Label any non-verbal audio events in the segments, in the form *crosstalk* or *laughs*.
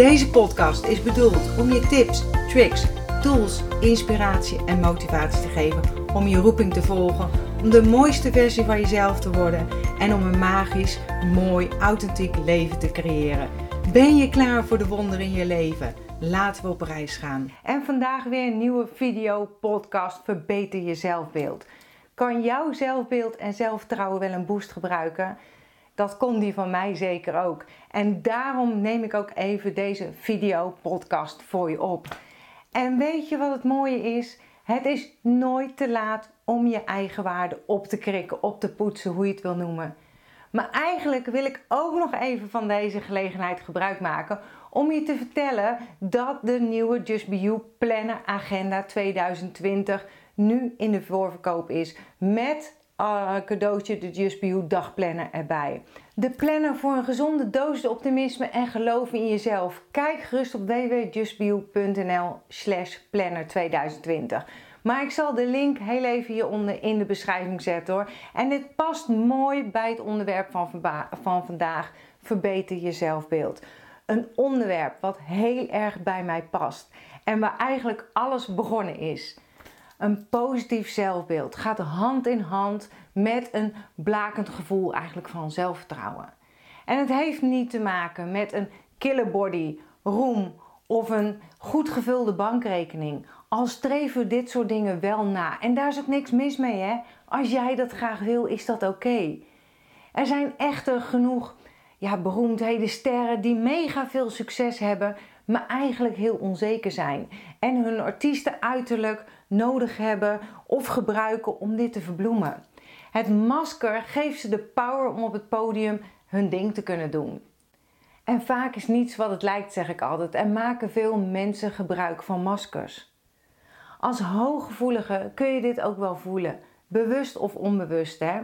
Deze podcast is bedoeld om je tips, tricks, tools, inspiratie en motivatie te geven om je roeping te volgen, om de mooiste versie van jezelf te worden en om een magisch, mooi, authentiek leven te creëren. Ben je klaar voor de wonderen in je leven? Laten we op reis gaan. En vandaag weer een nieuwe video podcast Verbeter je zelfbeeld. Kan jouw zelfbeeld en zelfvertrouwen wel een boost gebruiken? Dat kon die van mij zeker ook. En daarom neem ik ook even deze video podcast voor je op. En weet je wat het mooie is? Het is nooit te laat om je eigen waarde op te krikken, op te poetsen, hoe je het wil noemen. Maar eigenlijk wil ik ook nog even van deze gelegenheid gebruik maken om je te vertellen dat de nieuwe Just Be You Planner Agenda 2020 nu in de voorverkoop is met uh, cadeautje de Just Be dagplanner erbij. De planner voor een gezonde dosis optimisme en geloof in jezelf. Kijk gerust op www.justbeyou.nl slash planner 2020. Maar ik zal de link heel even hieronder in de beschrijving zetten hoor. En dit past mooi bij het onderwerp van, van vandaag. Verbeter je zelfbeeld. Een onderwerp wat heel erg bij mij past. En waar eigenlijk alles begonnen is. Een positief zelfbeeld gaat hand in hand met een blakend gevoel eigenlijk van zelfvertrouwen. En het heeft niet te maken met een killer body, roem of een goed gevulde bankrekening. Al streven dit soort dingen wel na. En daar is ook niks mis mee, hè? Als jij dat graag wil, is dat oké. Er zijn echter genoeg ja, beroemdheden, sterren die mega veel succes hebben, maar eigenlijk heel onzeker zijn. En hun artiesten uiterlijk nodig hebben of gebruiken om dit te verbloemen. Het masker geeft ze de power om op het podium hun ding te kunnen doen. En vaak is niets wat het lijkt, zeg ik altijd, en maken veel mensen gebruik van maskers. Als hooggevoelige kun je dit ook wel voelen, bewust of onbewust. Hè?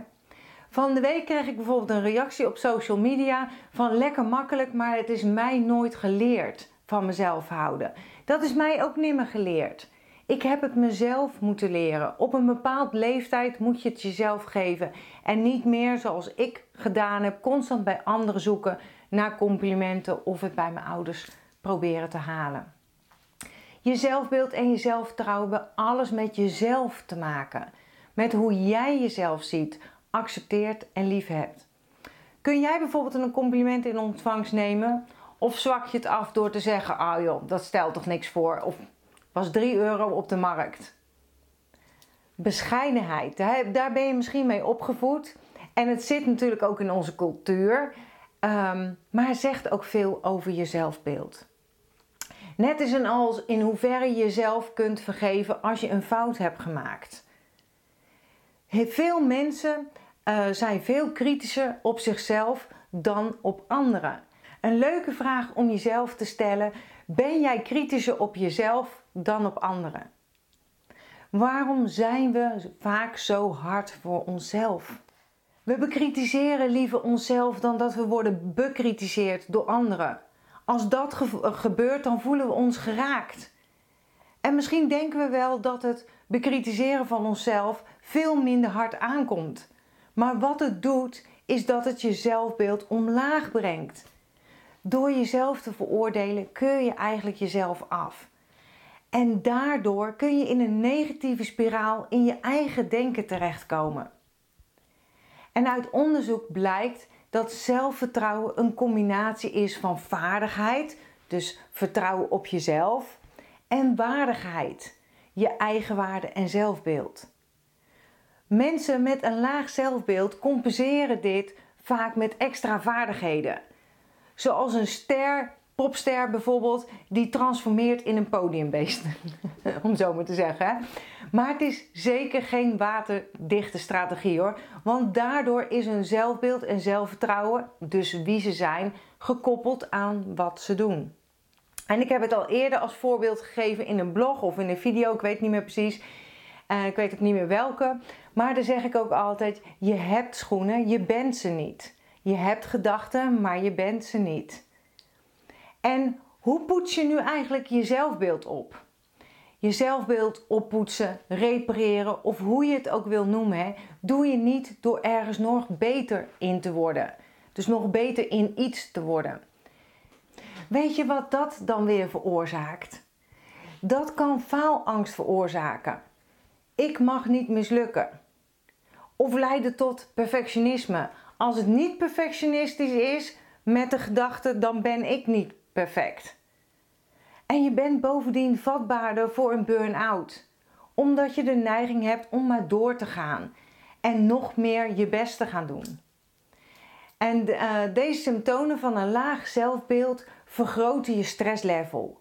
Van de week kreeg ik bijvoorbeeld een reactie op social media van lekker makkelijk, maar het is mij nooit geleerd van mezelf houden. Dat is mij ook nimmer geleerd. Ik heb het mezelf moeten leren. Op een bepaald leeftijd moet je het jezelf geven. En niet meer zoals ik gedaan heb, constant bij anderen zoeken naar complimenten of het bij mijn ouders proberen te halen. Je zelfbeeld en je zelfvertrouwen hebben alles met jezelf te maken. Met hoe jij jezelf ziet, accepteert en lief hebt. Kun jij bijvoorbeeld een compliment in ontvangst nemen? Of zwak je het af door te zeggen: Ah joh, dat stelt toch niks voor? Of was 3 euro op de markt. Bescheidenheid, daar ben je misschien mee opgevoed. En het zit natuurlijk ook in onze cultuur. Ehm, maar zegt ook veel over je zelfbeeld. Net is en als in hoeverre je jezelf kunt vergeven als je een fout hebt gemaakt. Veel mensen uh, zijn veel kritischer op zichzelf dan op anderen. Een leuke vraag om jezelf te stellen: ben jij kritischer op jezelf dan op anderen? Waarom zijn we vaak zo hard voor onszelf? We bekritiseren liever onszelf dan dat we worden bekritiseerd door anderen. Als dat gebeurt, dan voelen we ons geraakt. En misschien denken we wel dat het bekritiseren van onszelf veel minder hard aankomt. Maar wat het doet, is dat het je zelfbeeld omlaag brengt. Door jezelf te veroordelen keur je eigenlijk jezelf af. En daardoor kun je in een negatieve spiraal in je eigen denken terechtkomen. En uit onderzoek blijkt dat zelfvertrouwen een combinatie is van vaardigheid, dus vertrouwen op jezelf, en waardigheid, je eigen waarde en zelfbeeld. Mensen met een laag zelfbeeld compenseren dit vaak met extra vaardigheden. Zoals een ster, popster bijvoorbeeld, die transformeert in een podiumbeest. *laughs* Om zo maar te zeggen. Maar het is zeker geen waterdichte strategie hoor. Want daardoor is hun zelfbeeld en zelfvertrouwen, dus wie ze zijn, gekoppeld aan wat ze doen. En ik heb het al eerder als voorbeeld gegeven in een blog of in een video, ik weet niet meer precies. Uh, ik weet ook niet meer welke. Maar dan zeg ik ook altijd: je hebt schoenen, je bent ze niet. Je hebt gedachten, maar je bent ze niet. En hoe poets je nu eigenlijk je zelfbeeld op? Je zelfbeeld oppoetsen, repareren of hoe je het ook wil noemen, doe je niet door ergens nog beter in te worden. Dus nog beter in iets te worden. Weet je wat dat dan weer veroorzaakt? Dat kan faalangst veroorzaken. Ik mag niet mislukken. Of leiden tot perfectionisme. Als het niet perfectionistisch is met de gedachte, dan ben ik niet perfect. En je bent bovendien vatbaarder voor een burn-out, omdat je de neiging hebt om maar door te gaan en nog meer je best te gaan doen. En uh, deze symptomen van een laag zelfbeeld vergroten je stresslevel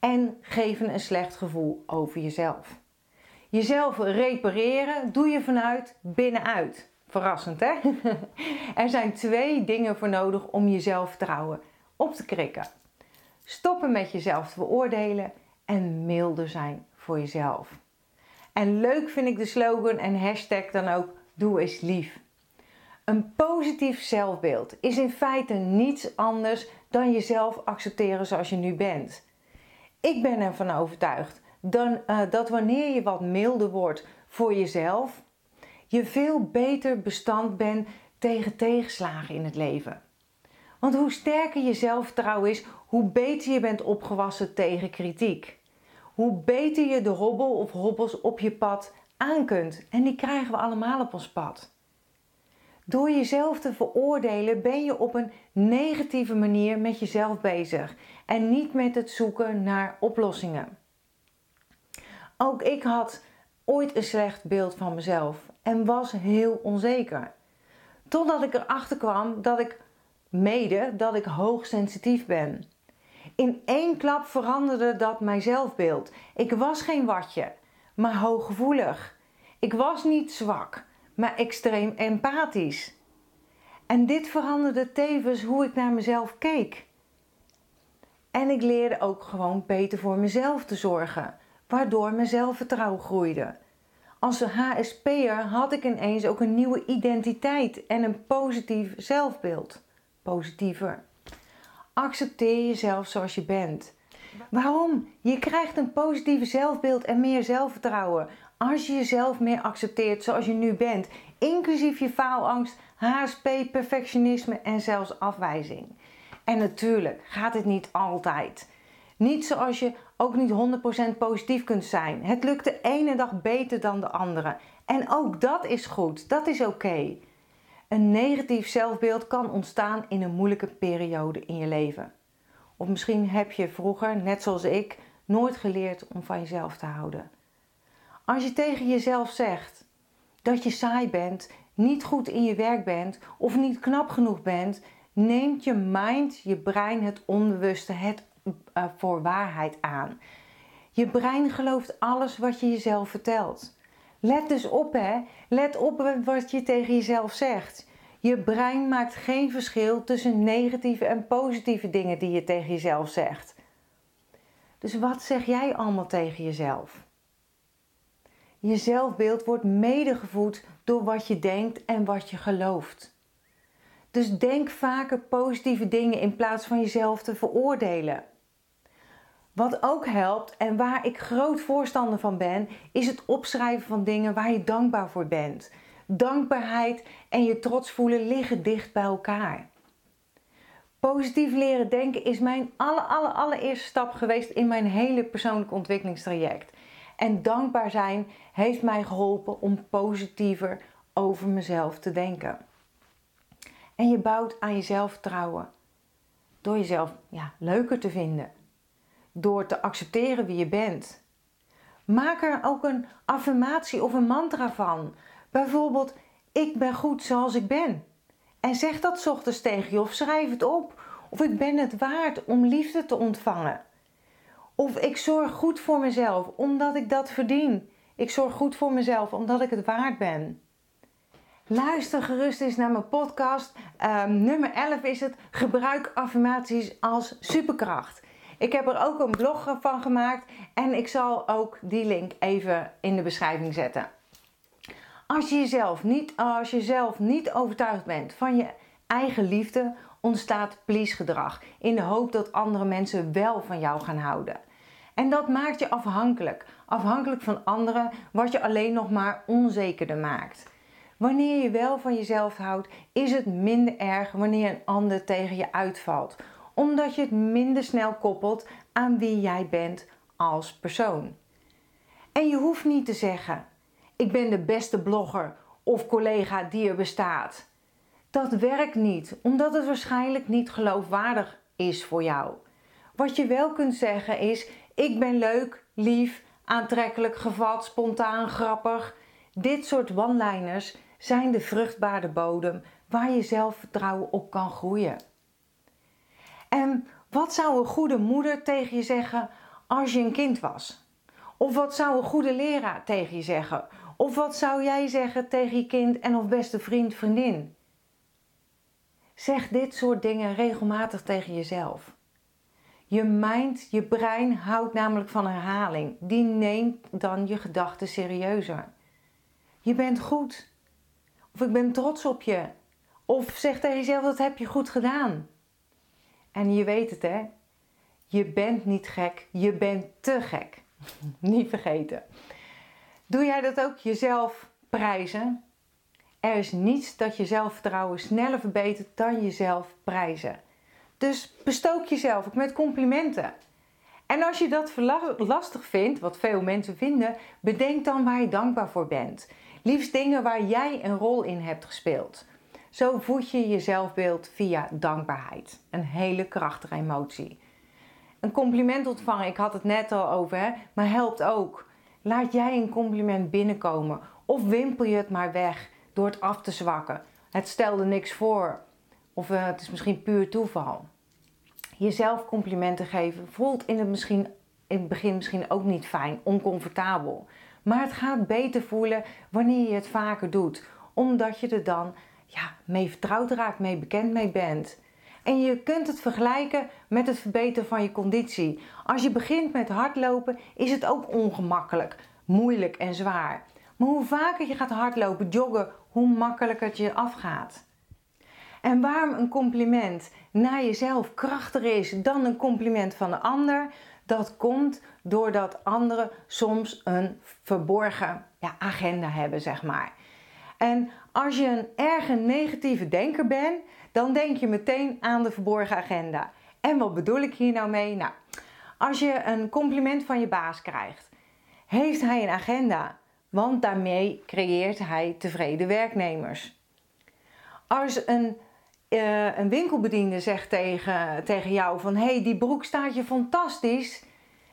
en geven een slecht gevoel over jezelf. Jezelf repareren doe je vanuit binnenuit. Verrassend hè? *laughs* er zijn twee dingen voor nodig om je zelfvertrouwen op te krikken. Stoppen met jezelf te beoordelen en milder zijn voor jezelf. En leuk vind ik de slogan en hashtag dan ook doe eens lief. Een positief zelfbeeld is in feite niets anders dan jezelf accepteren zoals je nu bent. Ik ben ervan overtuigd dan, uh, dat wanneer je wat milder wordt voor jezelf, je veel beter bestand bent tegen tegenslagen in het leven. Want hoe sterker je zelfvertrouwen is, hoe beter je bent opgewassen tegen kritiek. Hoe beter je de hobbel of hobbels op je pad aan kunt. En die krijgen we allemaal op ons pad. Door jezelf te veroordelen ben je op een negatieve manier met jezelf bezig en niet met het zoeken naar oplossingen. Ook ik had ooit een slecht beeld van mezelf en was heel onzeker. Totdat ik erachter kwam dat ik mede dat ik hoogsensitief ben. In één klap veranderde dat mijn zelfbeeld. Ik was geen watje, maar hooggevoelig. Ik was niet zwak, maar extreem empathisch. En dit veranderde tevens hoe ik naar mezelf keek. En ik leerde ook gewoon beter voor mezelf te zorgen, waardoor mijn zelfvertrouwen groeide. Als HSP'er had ik ineens ook een nieuwe identiteit en een positief zelfbeeld. Positiever. Accepteer jezelf zoals je bent. Waarom? Je krijgt een positieve zelfbeeld en meer zelfvertrouwen als je jezelf meer accepteert zoals je nu bent, inclusief je faalangst, HSP, perfectionisme en zelfs afwijzing. En natuurlijk gaat het niet altijd. Niet zoals je ook niet 100% positief kunt zijn. Het lukt de ene dag beter dan de andere. En ook dat is goed, dat is oké. Een negatief zelfbeeld kan ontstaan in een moeilijke periode in je leven. Of misschien heb je vroeger, net zoals ik, nooit geleerd om van jezelf te houden. Als je tegen jezelf zegt dat je saai bent, niet goed in je werk bent of niet knap genoeg bent, neemt je mind, je brein, het onbewuste, het uh, voor waarheid aan. Je brein gelooft alles wat je jezelf vertelt. Let dus op, hè. Let op wat je tegen jezelf zegt. Je brein maakt geen verschil tussen negatieve en positieve dingen die je tegen jezelf zegt. Dus wat zeg jij allemaal tegen jezelf? Je zelfbeeld wordt medegevoed door wat je denkt en wat je gelooft. Dus denk vaker positieve dingen in plaats van jezelf te veroordelen. Wat ook helpt en waar ik groot voorstander van ben, is het opschrijven van dingen waar je dankbaar voor bent. Dankbaarheid en je trots voelen liggen dicht bij elkaar. Positief leren denken is mijn aller, aller, allereerste stap geweest in mijn hele persoonlijke ontwikkelingstraject. En dankbaar zijn heeft mij geholpen om positiever over mezelf te denken. En je bouwt aan je zelfvertrouwen door jezelf ja, leuker te vinden door te accepteren wie je bent. Maak er ook een affirmatie of een mantra van. Bijvoorbeeld, ik ben goed zoals ik ben. En zeg dat ochtends tegen je of schrijf het op. Of ik ben het waard om liefde te ontvangen. Of ik zorg goed voor mezelf omdat ik dat verdien. Ik zorg goed voor mezelf omdat ik het waard ben. Luister gerust eens naar mijn podcast. Um, nummer 11 is het. Gebruik affirmaties als superkracht. Ik heb er ook een blog van gemaakt en ik zal ook die link even in de beschrijving zetten. Als je jezelf niet, als je zelf niet overtuigd bent van je eigen liefde, ontstaat please gedrag in de hoop dat andere mensen wel van jou gaan houden. En dat maakt je afhankelijk, afhankelijk van anderen, wat je alleen nog maar onzekerder maakt. Wanneer je wel van jezelf houdt, is het minder erg wanneer een ander tegen je uitvalt, omdat je het minder snel koppelt aan wie jij bent als persoon. En je hoeft niet te zeggen: Ik ben de beste blogger of collega die er bestaat. Dat werkt niet, omdat het waarschijnlijk niet geloofwaardig is voor jou. Wat je wel kunt zeggen is: Ik ben leuk, lief, aantrekkelijk, gevat, spontaan, grappig. Dit soort one-liners zijn de vruchtbare bodem waar je zelfvertrouwen op kan groeien. En wat zou een goede moeder tegen je zeggen als je een kind was? Of wat zou een goede leraar tegen je zeggen? Of wat zou jij zeggen tegen je kind en of beste vriend, vriendin? Zeg dit soort dingen regelmatig tegen jezelf. Je mind, je brein houdt namelijk van herhaling. Die neemt dan je gedachten serieuzer. Je bent goed. Of ik ben trots op je. Of zeg tegen jezelf dat heb je goed gedaan. En je weet het hè. Je bent niet gek, je bent te gek. *laughs* niet vergeten. Doe jij dat ook jezelf prijzen? Er is niets dat je zelfvertrouwen sneller verbetert dan jezelf prijzen. Dus bestook jezelf ook met complimenten. En als je dat lastig vindt, wat veel mensen vinden, bedenk dan waar je dankbaar voor bent. Liefst dingen waar jij een rol in hebt gespeeld. Zo voed je je zelfbeeld via dankbaarheid. Een hele krachtige emotie. Een compliment ontvangen, ik had het net al over, maar helpt ook. Laat jij een compliment binnenkomen of wimpel je het maar weg door het af te zwakken. Het stelde niks voor of uh, het is misschien puur toeval. Jezelf complimenten geven voelt in het, misschien, in het begin misschien ook niet fijn, oncomfortabel. Maar het gaat beter voelen wanneer je het vaker doet, omdat je er dan ja, mee vertrouwd raakt, mee bekend mee bent. En je kunt het vergelijken met het verbeteren van je conditie. Als je begint met hardlopen, is het ook ongemakkelijk, moeilijk en zwaar. Maar hoe vaker je gaat hardlopen, joggen, hoe makkelijker het je afgaat. En waarom een compliment naar jezelf krachtiger is dan een compliment van een ander, dat komt doordat anderen soms een verborgen ja, agenda hebben, zeg maar. En als je een erg negatieve denker bent, dan denk je meteen aan de verborgen agenda. En wat bedoel ik hier nou mee? Nou, als je een compliment van je baas krijgt, heeft hij een agenda, want daarmee creëert hij tevreden werknemers. Als een, uh, een winkelbediende zegt tegen, tegen jou van hé, hey, die broek staat je fantastisch,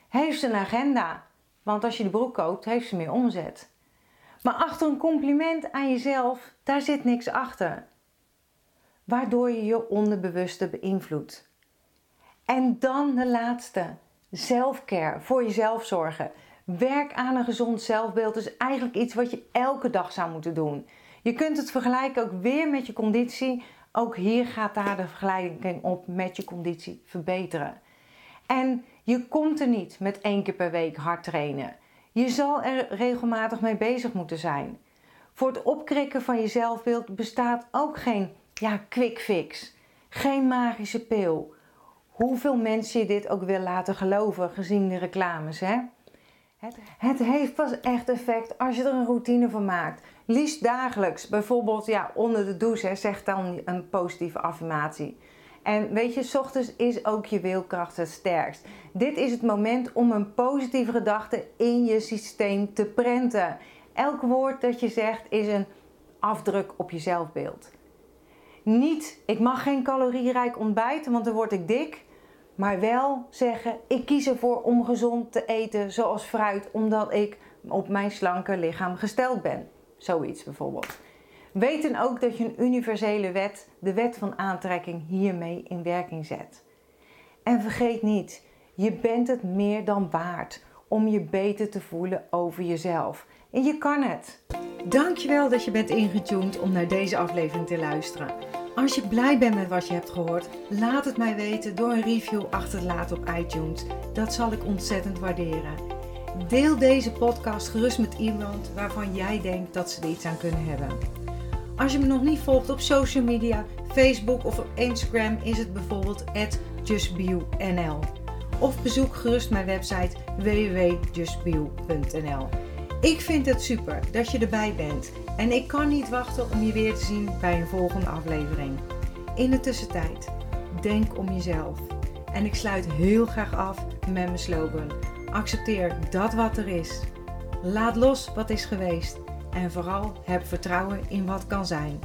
heeft ze een agenda. Want als je de broek koopt, heeft ze meer omzet. Maar achter een compliment aan jezelf, daar zit niks achter. Waardoor je je onderbewuste beïnvloedt. En dan de laatste. Zelfcare, voor jezelf zorgen. Werk aan een gezond zelfbeeld is eigenlijk iets wat je elke dag zou moeten doen. Je kunt het vergelijken ook weer met je conditie. Ook hier gaat daar de vergelijking op met je conditie verbeteren. En je komt er niet met één keer per week hard trainen. Je zal er regelmatig mee bezig moeten zijn. Voor het opkrikken van je zelfbeeld bestaat ook geen ja, quick fix. Geen magische pil. Hoeveel mensen je dit ook wil laten geloven gezien de reclames, hè? Het, heeft pas echt effect als je er een routine van maakt. Liefst dagelijks. Bijvoorbeeld ja, onder de douche, zeg dan een positieve affirmatie. En weet je, s ochtends is ook je wilkracht het sterkst. Dit is het moment om een positieve gedachte in je systeem te prenten. Elk woord dat je zegt is een afdruk op je zelfbeeld. Niet, ik mag geen calorierijk ontbijten, want dan word ik dik. Maar wel zeggen, ik kies ervoor om gezond te eten, zoals fruit, omdat ik op mijn slanke lichaam gesteld ben. Zoiets bijvoorbeeld. Weten ook dat je een universele wet, de wet van aantrekking, hiermee in werking zet. En vergeet niet, je bent het meer dan waard om je beter te voelen over jezelf. En je kan het. Dankjewel dat je bent ingetuned om naar deze aflevering te luisteren. Als je blij bent met wat je hebt gehoord, laat het mij weten door een review achter te laten op iTunes. Dat zal ik ontzettend waarderen. Deel deze podcast gerust met iemand waarvan jij denkt dat ze er iets aan kunnen hebben. Als je me nog niet volgt op social media, Facebook of op Instagram is het bijvoorbeeld justbeyou.nl. Of bezoek gerust mijn website www.justbeyou.nl. Ik vind het super dat je erbij bent en ik kan niet wachten om je weer te zien bij een volgende aflevering. In de tussentijd, denk om jezelf. En ik sluit heel graag af met mijn slogan. Accepteer dat wat er is. Laat los wat is geweest. En vooral heb vertrouwen in wat kan zijn.